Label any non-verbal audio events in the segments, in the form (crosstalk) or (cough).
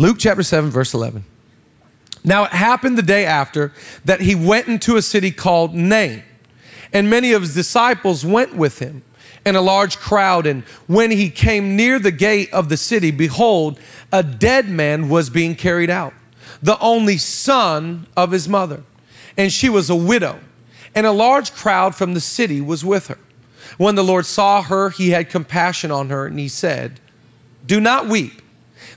Luke chapter 7, verse 11. Now it happened the day after that he went into a city called Nain, and many of his disciples went with him, and a large crowd. And when he came near the gate of the city, behold, a dead man was being carried out, the only son of his mother, and she was a widow, and a large crowd from the city was with her. When the Lord saw her, he had compassion on her, and he said, Do not weep.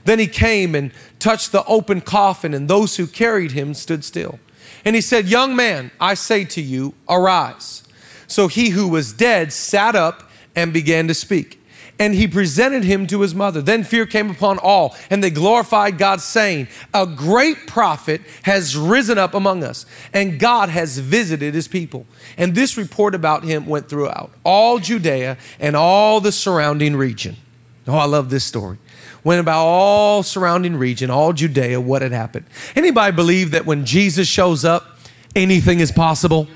Then he came and touched the open coffin, and those who carried him stood still. And he said, Young man, I say to you, arise. So he who was dead sat up and began to speak. And he presented him to his mother. Then fear came upon all, and they glorified God, saying, A great prophet has risen up among us, and God has visited his people. And this report about him went throughout all Judea and all the surrounding region. Oh, I love this story went about all surrounding region, all Judea, what had happened. Anybody believe that when Jesus shows up, anything is possible?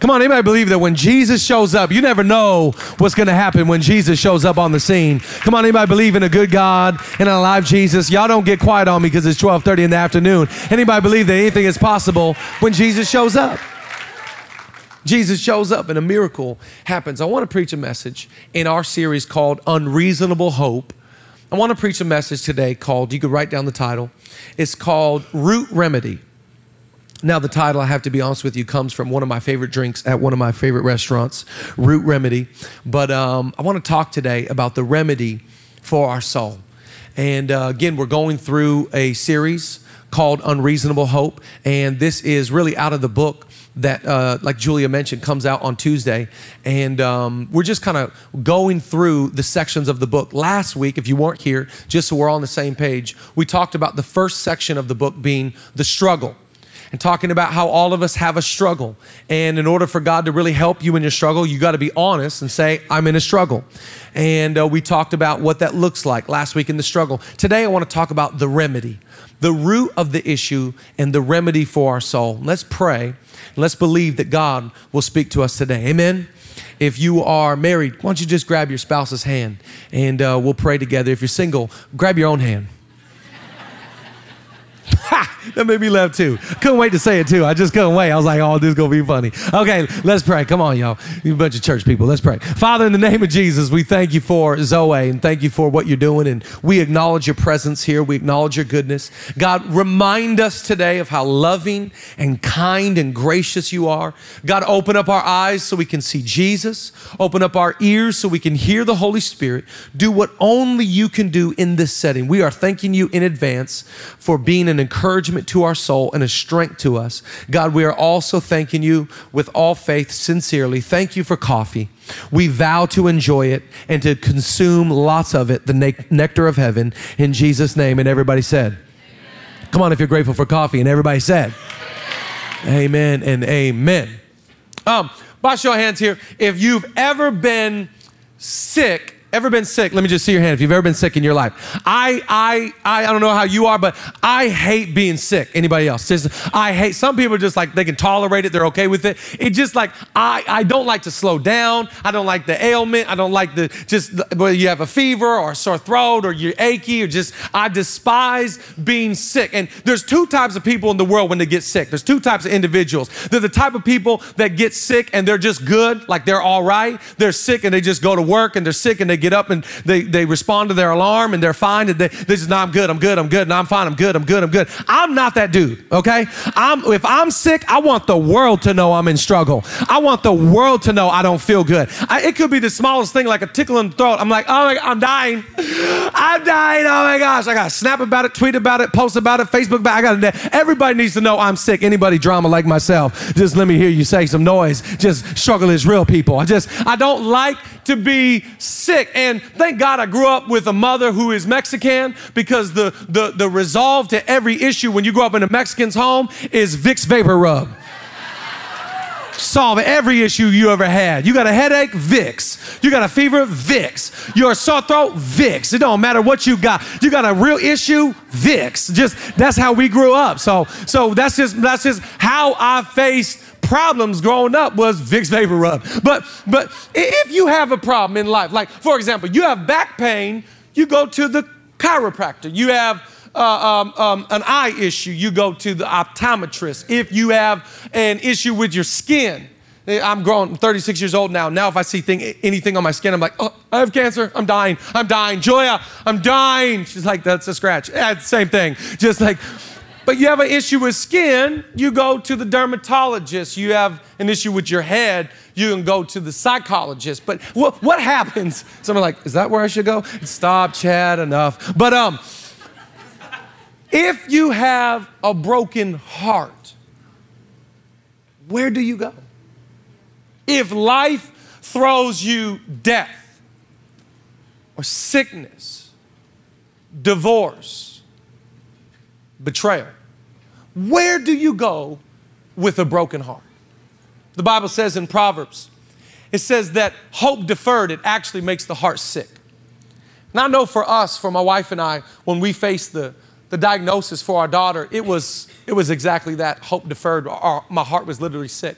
Come on, anybody believe that when Jesus shows up, you never know what's going to happen when Jesus shows up on the scene. Come on, anybody believe in a good God and a alive Jesus? Y'all don't get quiet on me because it's 12:30 in the afternoon. Anybody believe that anything is possible when Jesus shows up? Jesus shows up and a miracle happens. I want to preach a message in our series called Unreasonable Hope. I want to preach a message today called, you could write down the title. It's called Root Remedy. Now, the title, I have to be honest with you, comes from one of my favorite drinks at one of my favorite restaurants, Root Remedy. But um, I want to talk today about the remedy for our soul. And uh, again, we're going through a series called Unreasonable Hope. And this is really out of the book that, uh, like Julia mentioned, comes out on Tuesday. And um, we're just kind of going through the sections of the book. Last week, if you weren't here, just so we're all on the same page, we talked about the first section of the book being the struggle and talking about how all of us have a struggle. And in order for God to really help you in your struggle, you got to be honest and say, I'm in a struggle. And uh, we talked about what that looks like last week in the struggle. Today, I want to talk about the remedy, the root of the issue, and the remedy for our soul. Let's pray. Let's believe that God will speak to us today. Amen. If you are married, why don't you just grab your spouse's hand and uh, we'll pray together. If you're single, grab your own hand. (laughs) that made me laugh too. Couldn't wait to say it too. I just couldn't wait. I was like, oh, this is going to be funny. Okay, let's pray. Come on, y'all. You bunch of church people. Let's pray. Father, in the name of Jesus, we thank you for Zoe and thank you for what you're doing. And we acknowledge your presence here. We acknowledge your goodness. God, remind us today of how loving and kind and gracious you are. God, open up our eyes so we can see Jesus. Open up our ears so we can hear the Holy Spirit. Do what only you can do in this setting. We are thanking you in advance for being an encouragement to our soul and a strength to us. God, we are also thanking you with all faith, sincerely. Thank you for coffee. We vow to enjoy it and to consume lots of it, the ne- nectar of heaven, in Jesus' name. And everybody said, amen. Come on, if you're grateful for coffee. And everybody said, Amen, amen and amen. Um, show of hands here, if you've ever been sick Ever been sick? Let me just see your hand if you've ever been sick in your life. I, I, I, I don't know how you are, but I hate being sick. Anybody else? Just, I hate, some people just like, they can tolerate it. They're okay with it. It just like, I, I don't like to slow down. I don't like the ailment. I don't like the, just whether you have a fever or a sore throat or you're achy or just, I despise being sick. And there's two types of people in the world when they get sick. There's two types of individuals. They're the type of people that get sick and they're just good, like they're all right. They're sick and they just go to work and they're sick and they get up and they, they respond to their alarm and they're fine and they, they just, no, I'm good, I'm good, I'm good, and I'm fine, I'm good, I'm good, I'm good. I'm not that dude, okay? I'm, if I'm sick, I want the world to know I'm in struggle. I want the world to know I don't feel good. I, it could be the smallest thing, like a tickle in the throat. I'm like, oh I'm dying. I'm dying. Oh my gosh. I got to snap about it, tweet about it, post about it, Facebook about it. I got to, everybody needs to know I'm sick. Anybody drama like myself, just let me hear you say some noise. Just struggle is real, people. I just, I don't like to be sick. And thank God I grew up with a mother who is Mexican because the, the, the resolve to every issue when you grow up in a Mexican's home is Vicks VapoRub solve every issue you ever had. You got a headache, Vicks. You got a fever, Vicks. You're a sore throat, Vicks. It don't matter what you got. You got a real issue, Vicks. Just that's how we grew up. So so that's just that's just how I faced problems growing up was Vicks VapoRub. But but if you have a problem in life, like for example, you have back pain, you go to the chiropractor. You have uh, um, um, an eye issue, you go to the optometrist. If you have an issue with your skin, eh, I'm grown, I'm 36 years old now. Now, if I see thing, anything on my skin, I'm like, oh, I have cancer. I'm dying. I'm dying. Joya, I'm dying. She's like, that's a scratch. Yeah, same thing. Just like, but you have an issue with skin, you go to the dermatologist. You have an issue with your head, you can go to the psychologist. But what, what happens? Someone like, is that where I should go? Stop, Chad, enough. But um, if you have a broken heart, where do you go? If life throws you death or sickness, divorce, betrayal, where do you go with a broken heart? The Bible says in Proverbs, it says that hope deferred, it actually makes the heart sick. Now, I know for us, for my wife and I, when we face the, the diagnosis for our daughter, it was, it was exactly that hope deferred. Our, my heart was literally sick.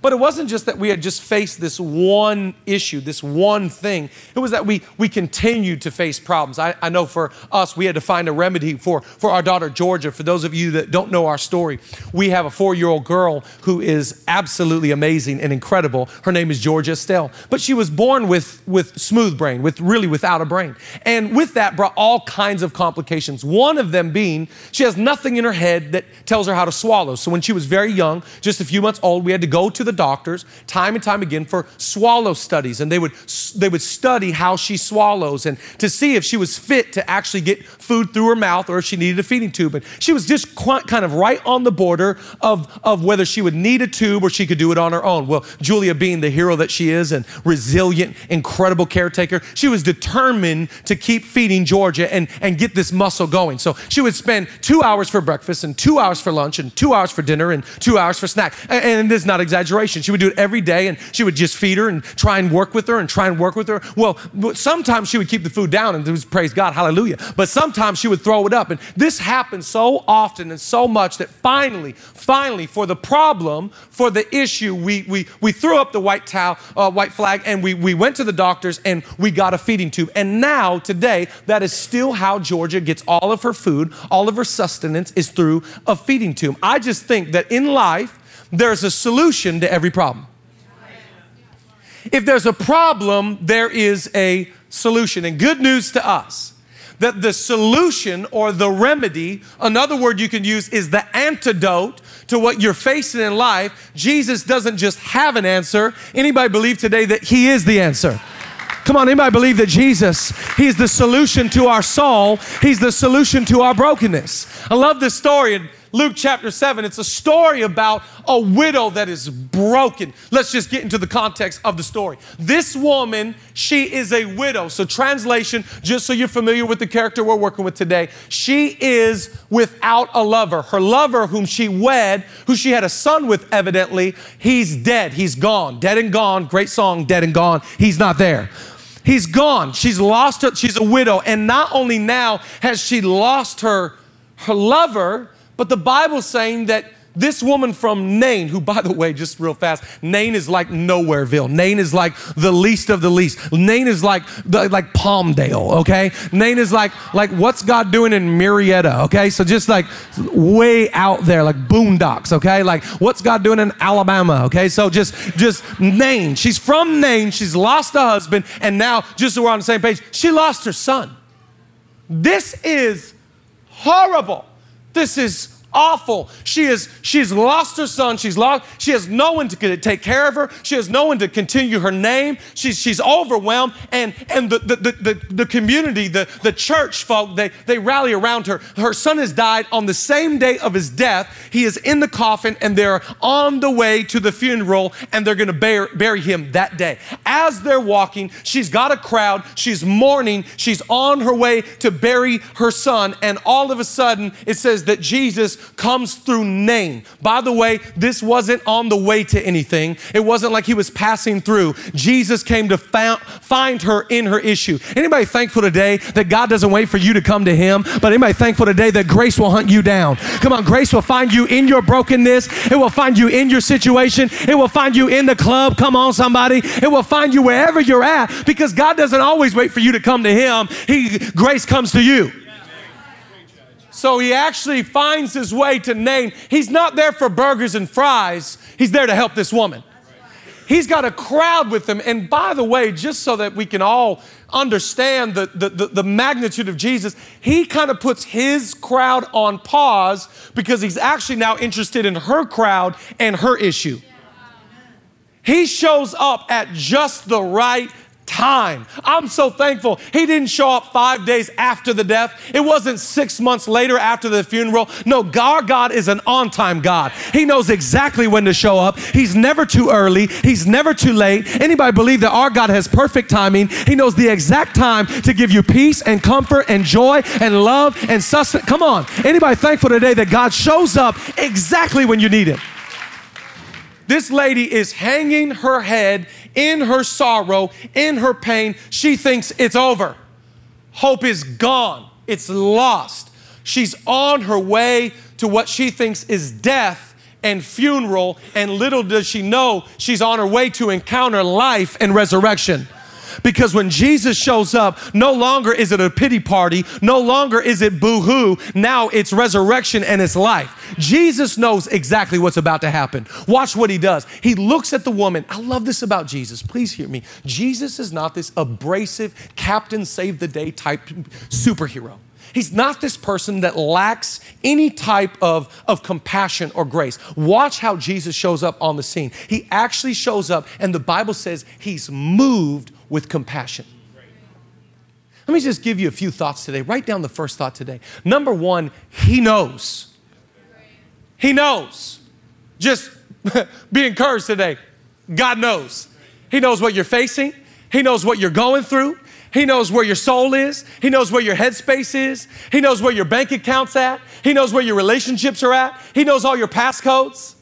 But it wasn't just that we had just faced this one issue, this one thing. It was that we, we continued to face problems. I, I know for us, we had to find a remedy for, for our daughter, Georgia. For those of you that don't know our story, we have a four year old girl who is absolutely amazing and incredible. Her name is Georgia Estelle. But she was born with, with smooth brain, with really without a brain. And with that brought all kinds of complications. One of them being she has nothing in her head that tells her how to swallow. So when she was very young, just a few months old, we had to go to the doctors time and time again for swallow studies. And they would, they would study how she swallows and to see if she was fit to actually get food through her mouth or if she needed a feeding tube. And she was just kind of right on the border of, of whether she would need a tube or she could do it on her own. Well, Julia, being the hero that she is and resilient, incredible caretaker, she was determined to keep feeding Georgia and, and get this muscle going. So she would spend two hours for breakfast and two hours for lunch and two hours for dinner and two hours for snack. And, and this is not exaggeration she would do it every day and she would just feed her and try and work with her and try and work with her. Well, sometimes she would keep the food down and was praise God, hallelujah. But sometimes she would throw it up. And this happened so often and so much that finally, finally, for the problem, for the issue, we, we, we threw up the white towel, uh, white flag, and we, we went to the doctors and we got a feeding tube. And now, today, that is still how Georgia gets all of her food, all of her sustenance is through a feeding tube. I just think that in life, there's a solution to every problem. If there's a problem, there is a solution. And good news to us that the solution or the remedy, another word you can use is the antidote to what you're facing in life. Jesus doesn't just have an answer. Anybody believe today that He is the answer? Come on, anybody believe that Jesus, He's the solution to our soul, He's the solution to our brokenness. I love this story. Luke chapter 7. It's a story about a widow that is broken. Let's just get into the context of the story. This woman, she is a widow. So, translation, just so you're familiar with the character we're working with today, she is without a lover. Her lover, whom she wed, who she had a son with, evidently, he's dead. He's gone. Dead and gone. Great song, Dead and Gone. He's not there. He's gone. She's lost her. She's a widow. And not only now has she lost her, her lover, but the Bible's saying that this woman from Nain, who, by the way, just real fast, Nain is like Nowhereville. Nain is like the least of the least. Nain is like like Palmdale. Okay, Nain is like like what's God doing in Marietta? Okay, so just like way out there, like boondocks. Okay, like what's God doing in Alabama? Okay, so just just Nain. She's from Nain. She's lost a husband, and now just so we're on the same page, she lost her son. This is horrible. This is awful. She is she's lost her son. She's lost. She has no one to take care of her. She has no one to continue her name. She's she's overwhelmed. And and the the, the, the community, the, the church folk, they they rally around her. Her son has died on the same day of his death. He is in the coffin, and they're on the way to the funeral, and they're gonna bury, bury him that day. As they're walking, she's got a crowd. She's mourning. She's on her way to bury her son, and all of a sudden it says that Jesus comes through Nain. By the way, this wasn't on the way to anything. It wasn't like he was passing through. Jesus came to find her in her issue. Anybody thankful today that God doesn't wait for you to come to him, but anybody thankful today that grace will hunt you down? Come on, grace will find you in your brokenness. It will find you in your situation. It will find you in the club. Come on, somebody. It will find you wherever you're at because God doesn't always wait for you to come to him. He grace comes to you. So he actually finds his way to Nain. He's not there for burgers and fries, he's there to help this woman. He's got a crowd with him. And by the way, just so that we can all understand the, the, the, the magnitude of Jesus, he kind of puts his crowd on pause because he's actually now interested in her crowd and her issue. He shows up at just the right time. I'm so thankful he didn't show up five days after the death. It wasn't six months later after the funeral. No, our God is an on time God. He knows exactly when to show up. He's never too early, He's never too late. Anybody believe that our God has perfect timing? He knows the exact time to give you peace and comfort and joy and love and sustenance. Come on. Anybody thankful today that God shows up exactly when you need Him? This lady is hanging her head in her sorrow, in her pain. She thinks it's over. Hope is gone, it's lost. She's on her way to what she thinks is death and funeral, and little does she know she's on her way to encounter life and resurrection. Because when Jesus shows up, no longer is it a pity party, no longer is it boo hoo, now it's resurrection and it's life. Jesus knows exactly what's about to happen. Watch what he does. He looks at the woman. I love this about Jesus. Please hear me. Jesus is not this abrasive, captain save the day type superhero. He's not this person that lacks any type of, of compassion or grace. Watch how Jesus shows up on the scene. He actually shows up, and the Bible says he's moved with compassion. Let me just give you a few thoughts today. Write down the first thought today. Number one, he knows. He knows. Just (laughs) be encouraged today. God knows. He knows what you're facing, He knows what you're going through. He knows where your soul is. He knows where your headspace is. He knows where your bank account's at. He knows where your relationships are at. He knows all your passcodes.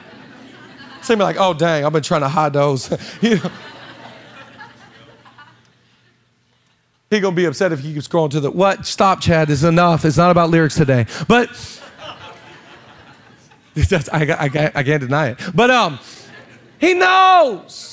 (laughs) Some like, oh dang, I've been trying to hide those. (laughs) you know. He gonna be upset if he keeps scrolling to the what? Stop, Chad. Is enough. It's not about lyrics today. But (laughs) I, I, I can't deny it. But um, he knows.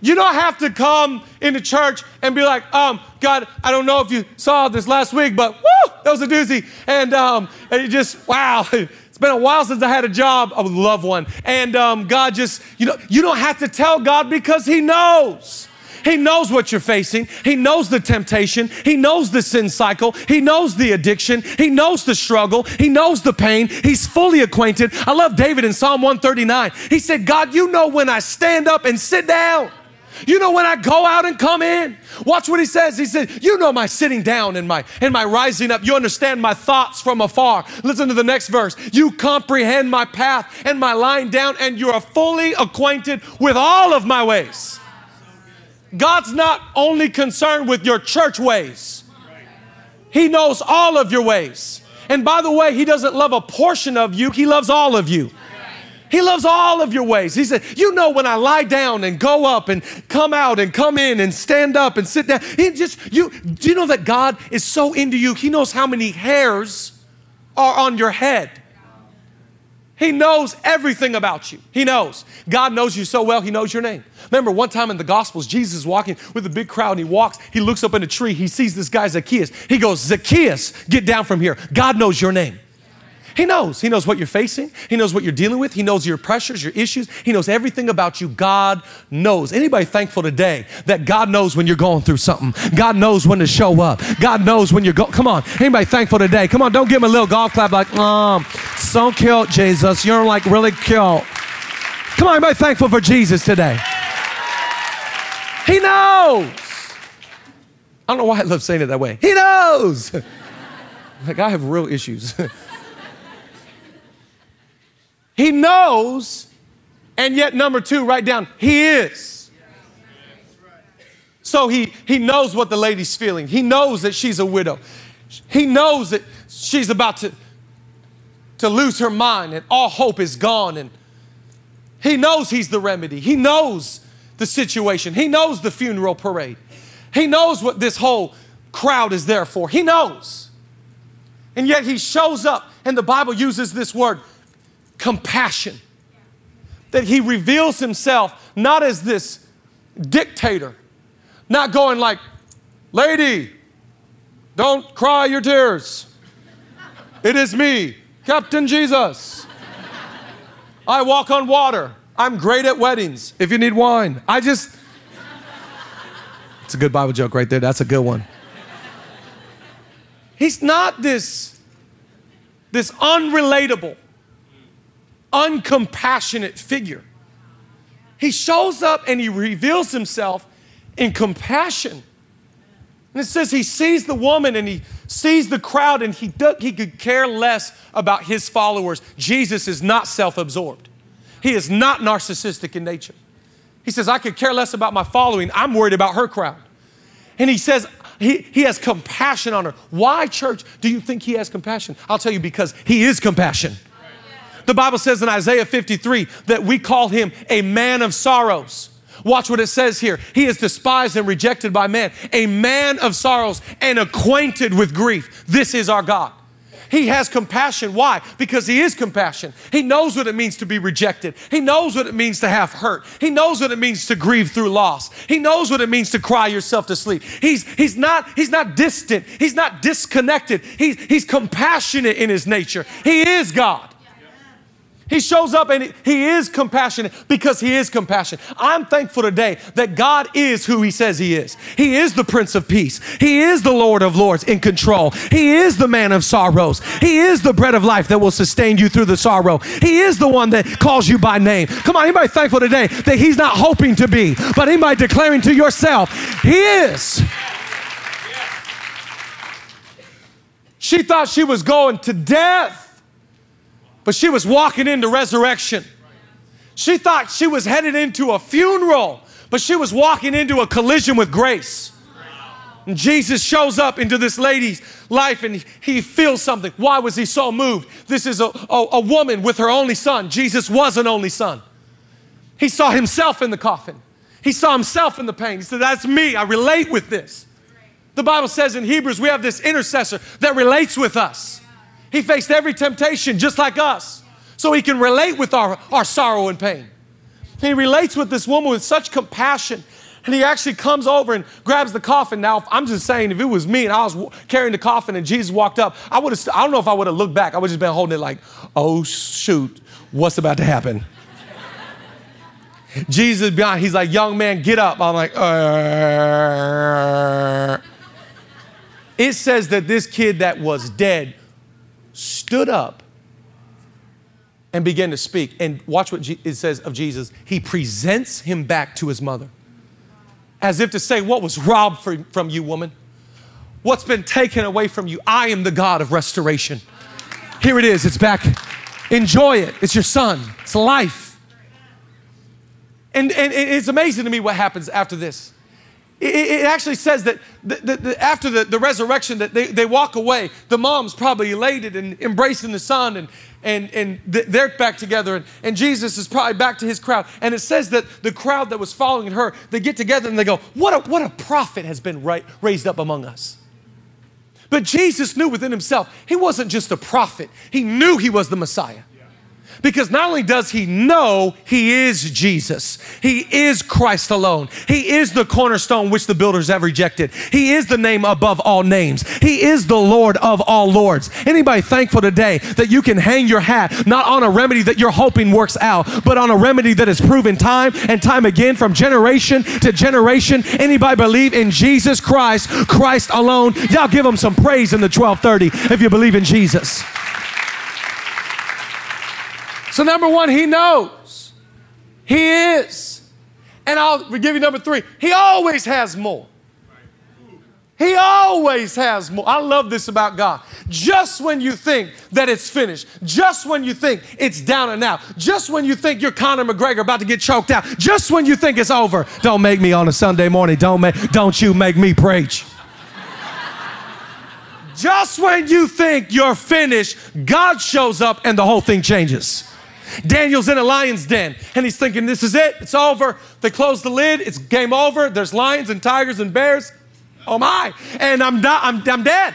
You don't have to come into church and be like, um, God, I don't know if you saw this last week, but woo, that was a doozy. And, um, and it just, wow, (laughs) it's been a while since I had a job. I would love one. And um, God just, you know, you don't have to tell God because He knows. He knows what you're facing. He knows the temptation. He knows the sin cycle. He knows the addiction. He knows the struggle. He knows the pain. He's fully acquainted. I love David in Psalm 139. He said, God, you know when I stand up and sit down. You know when I go out and come in. Watch what he says. He said, "You know my sitting down and my and my rising up. You understand my thoughts from afar." Listen to the next verse. You comprehend my path and my lying down and you are fully acquainted with all of my ways. God's not only concerned with your church ways. He knows all of your ways. And by the way, he doesn't love a portion of you, he loves all of you. He loves all of your ways. He said, You know, when I lie down and go up and come out and come in and stand up and sit down, he just, you, do you know that God is so into you? He knows how many hairs are on your head. He knows everything about you. He knows. God knows you so well, He knows your name. Remember, one time in the Gospels, Jesus is walking with a big crowd and he walks, he looks up in a tree, he sees this guy, Zacchaeus. He goes, Zacchaeus, get down from here. God knows your name. He knows. He knows what you're facing. He knows what you're dealing with. He knows your pressures, your issues. He knows everything about you. God knows. Anybody thankful today that God knows when you're going through something? God knows when to show up. God knows when you're going. Come on. Anybody thankful today? Come on. Don't give him a little golf clap like, um, so cute, Jesus. You're like really cute. Come on. Anybody thankful for Jesus today? He knows. I don't know why I love saying it that way. He knows. (laughs) like I have real issues. (laughs) He knows, and yet, number two, write down, He is. So he, he knows what the lady's feeling. He knows that she's a widow. He knows that she's about to, to lose her mind and all hope is gone. And he knows he's the remedy. He knows the situation. He knows the funeral parade. He knows what this whole crowd is there for. He knows. And yet he shows up, and the Bible uses this word compassion. That he reveals himself not as this dictator, not going like, lady, don't cry your tears. It is me, Captain Jesus. I walk on water. I'm great at weddings. If you need wine, I just. It's a good Bible joke right there. That's a good one. He's not this, this unrelatable, uncompassionate figure. He shows up and he reveals himself in compassion. And it says he sees the woman and he sees the crowd and he, he could care less about his followers. Jesus is not self absorbed, he is not narcissistic in nature. He says, I could care less about my following. I'm worried about her crowd. And he says, he, he has compassion on her. Why, church, do you think he has compassion? I'll tell you because he is compassion. The Bible says in Isaiah 53 that we call him a man of sorrows. Watch what it says here. He is despised and rejected by man, a man of sorrows and acquainted with grief. This is our God. He has compassion. Why? Because He is compassion. He knows what it means to be rejected. He knows what it means to have hurt. He knows what it means to grieve through loss. He knows what it means to cry yourself to sleep. He's, he's, not, he's not distant. He's not disconnected. He's, he's compassionate in His nature. He is God. He shows up and he is compassionate because he is compassionate. I'm thankful today that God is who he says he is. He is the Prince of Peace. He is the Lord of Lords in control. He is the man of sorrows. He is the bread of life that will sustain you through the sorrow. He is the one that calls you by name. Come on, anybody thankful today that he's not hoping to be, but anybody declaring to yourself, he is. She thought she was going to death but she was walking into resurrection. She thought she was headed into a funeral, but she was walking into a collision with grace. And Jesus shows up into this lady's life and he feels something. Why was he so moved? This is a, a, a, woman with her only son. Jesus was an only son. He saw himself in the coffin, he saw himself in the pain. He said, That's me. I relate with this. The Bible says in Hebrews, we have this intercessor that relates with us. He faced every temptation just like us. So he can relate with our, our sorrow and pain. He relates with this woman with such compassion. And he actually comes over and grabs the coffin. Now, I'm just saying, if it was me and I was carrying the coffin and Jesus walked up, I would have, I don't know if I would have looked back. I would have just been holding it like, oh, shoot, what's about to happen? (laughs) Jesus behind, he's like, young man, get up. I'm like, uh. It says that this kid that was dead stood up and began to speak. And watch what it says of Jesus. He presents him back to his mother as if to say, What was robbed from you, woman? What's been taken away from you? I am the God of restoration. Here it is, it's back. Enjoy it. It's your son, it's life. And, and it's amazing to me what happens after this. It, actually says that the, the, the, after the, resurrection that they, they walk away. The mom's probably elated and embracing the son and, and, and they're back together and, and Jesus is probably back to his crowd. And it says that the crowd that was following her, they get together and they go, what a, what a prophet has been raised up among us. But Jesus knew within himself, he wasn't just a prophet. He knew he was the Messiah. Because not only does he know he is Jesus, he is Christ alone. He is the cornerstone which the builders have rejected. He is the name above all names. He is the Lord of all lords. Anybody thankful today that you can hang your hat not on a remedy that you're hoping works out, but on a remedy that is proven time and time again from generation to generation? Anybody believe in Jesus Christ, Christ alone? Y'all give him some praise in the 1230 if you believe in Jesus. So, number one, he knows. He is. And I'll give you number three, he always has more. He always has more. I love this about God. Just when you think that it's finished, just when you think it's down and out, just when you think you're Conor McGregor about to get choked out, just when you think it's over, don't make me on a Sunday morning. Don't make, don't you make me preach. just when you think you're finished, God shows up and the whole thing changes. Daniel's in a lion's den and he's thinking, This is it, it's over. They close the lid, it's game over. There's lions and tigers and bears. Oh my. And I'm, di- I'm, I'm dead.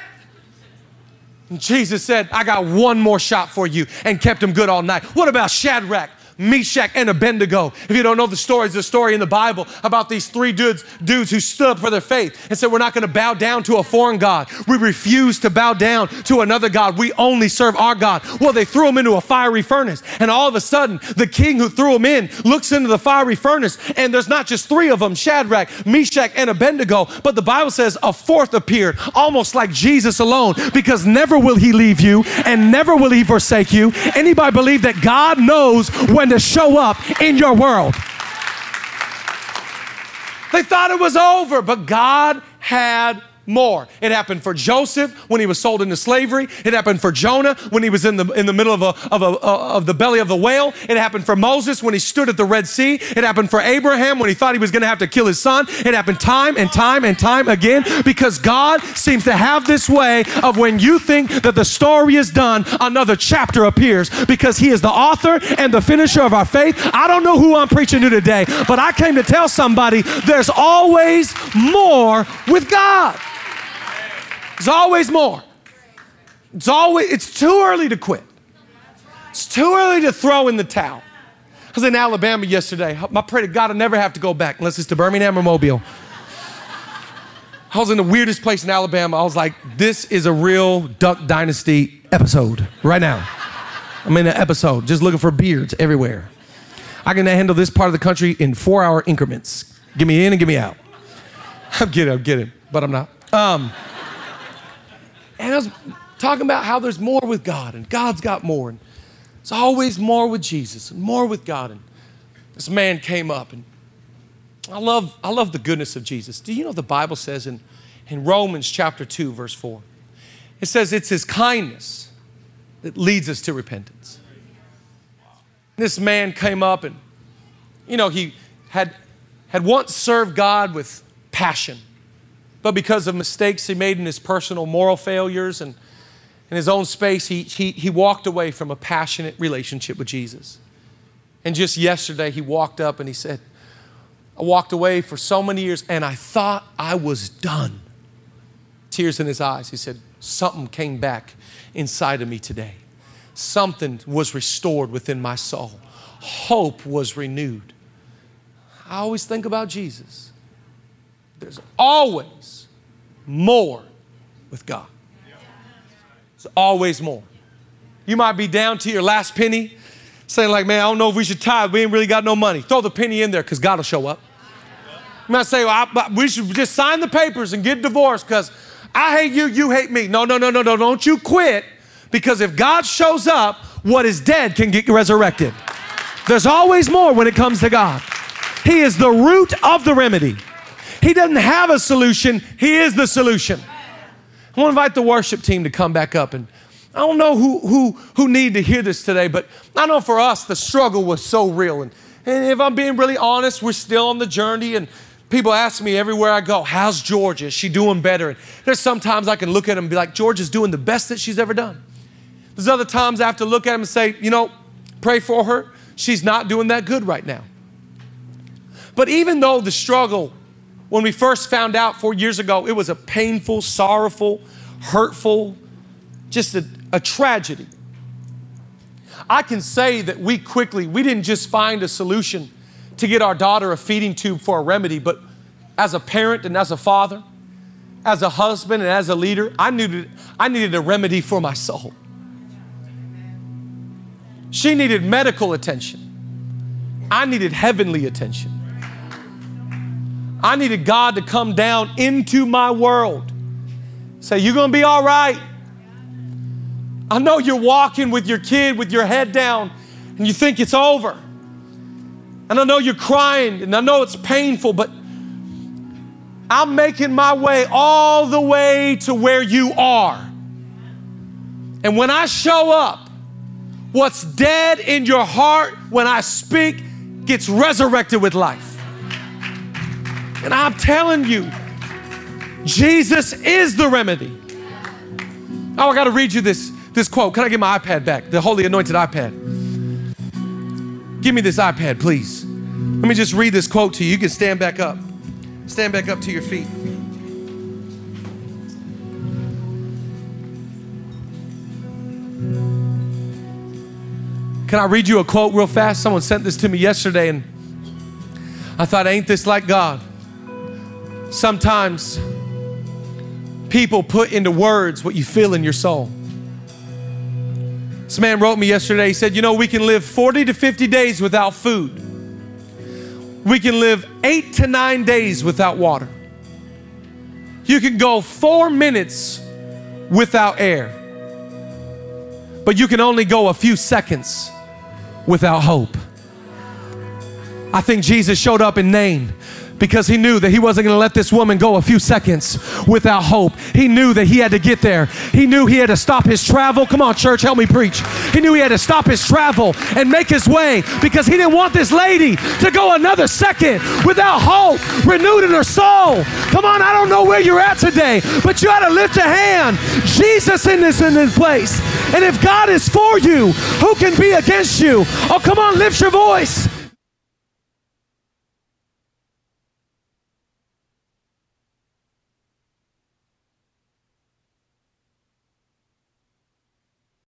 And Jesus said, I got one more shot for you and kept him good all night. What about Shadrach, Meshach, and Abednego. If you don't know the story, it's a story in the Bible about these three dudes, dudes who stood up for their faith and said, We're not going to bow down to a foreign God. We refuse to bow down to another God. We only serve our God. Well, they threw them into a fiery furnace. And all of a sudden, the king who threw them in looks into the fiery furnace, and there's not just three of them Shadrach, Meshach, and Abednego, but the Bible says a fourth appeared, almost like Jesus alone, because never will he leave you and never will he forsake you. Anybody believe that God knows when to show up in your world? They thought it was over, but God had more. It happened for Joseph when he was sold into slavery. It happened for Jonah when he was in the, in the middle of, a, of, a, uh, of the belly of the whale. It happened for Moses when he stood at the Red Sea. It happened for Abraham when he thought he was going to have to kill his son. It happened time and time and time again because God seems to have this way of when you think that the story is done, another chapter appears because he is the author and the finisher of our faith. I don't know who I'm preaching to today, but I came to tell somebody there's always more with God. There's always more. It's always it's too early to quit. It's too early to throw in the towel. I was in Alabama yesterday. I pray to God I never have to go back unless it's to Birmingham or Mobile. I was in the weirdest place in Alabama. I was like, this is a real Duck Dynasty episode right now. I'm in an episode just looking for beards everywhere. I can handle this part of the country in four hour increments. Give me in and give me out. (laughs) I'm kidding, I'm kidding, but I'm not. Um, and I was talking about how there's more with God and God's got more. And it's always more with Jesus and more with God. And this man came up and I love, I love the goodness of Jesus. Do you know the Bible says in, in Romans chapter 2, verse 4? It says it's his kindness that leads us to repentance. This man came up and, you know, he had, had once served God with passion but because of mistakes he made in his personal moral failures and in his own space, he, he, he walked away from a passionate relationship with Jesus. And just yesterday, he walked up and he said, I walked away for so many years and I thought I was done. Tears in his eyes. He said, Something came back inside of me today. Something was restored within my soul. Hope was renewed. I always think about Jesus. There's always more with God. There's always more. You might be down to your last penny, saying, like, man, I don't know if we should tithe. We ain't really got no money. Throw the penny in there because God will show up. You might say, well, I, we should just sign the papers and get divorced because I hate you, you hate me. No, no, no, no, no. Don't you quit because if God shows up, what is dead can get resurrected. There's always more when it comes to God. He is the root of the remedy. He doesn't have a solution, He is the solution. I want to invite the worship team to come back up. And I don't know who, who, who need to hear this today, but I know for us, the struggle was so real. And, and if I'm being really honest, we're still on the journey. And people ask me everywhere I go, How's Georgia? Is she doing better? And there's sometimes I can look at them and be like, Georgia's doing the best that she's ever done. There's other times I have to look at them and say, You know, pray for her. She's not doing that good right now. But even though the struggle when we first found out four years ago, it was a painful, sorrowful, hurtful, just a, a tragedy. I can say that we quickly, we didn't just find a solution to get our daughter a feeding tube for a remedy, but as a parent and as a father, as a husband and as a leader, I needed, I needed a remedy for my soul. She needed medical attention. I needed heavenly attention. I needed God to come down into my world. Say, You're going to be all right. I know you're walking with your kid with your head down and you think it's over. And I know you're crying and I know it's painful, but I'm making my way all the way to where you are. And when I show up, what's dead in your heart when I speak gets resurrected with life. And I'm telling you, Jesus is the remedy. Oh, I got to read you this, this quote. Can I get my iPad back? The holy anointed iPad. Give me this iPad, please. Let me just read this quote to you. You can stand back up. Stand back up to your feet. Can I read you a quote real fast? Someone sent this to me yesterday, and I thought, ain't this like God? Sometimes people put into words what you feel in your soul. This man wrote me yesterday. He said, You know, we can live 40 to 50 days without food, we can live eight to nine days without water. You can go four minutes without air, but you can only go a few seconds without hope. I think Jesus showed up in Nain because he knew that he wasn't going to let this woman go a few seconds without hope. He knew that he had to get there. He knew he had to stop his travel. Come on, church, help me preach. He knew he had to stop his travel and make his way because he didn't want this lady to go another second without hope renewed in her soul. Come on, I don't know where you're at today, but you ought to lift a hand. Jesus in this in this place. And if God is for you, who can be against you? Oh, come on, lift your voice.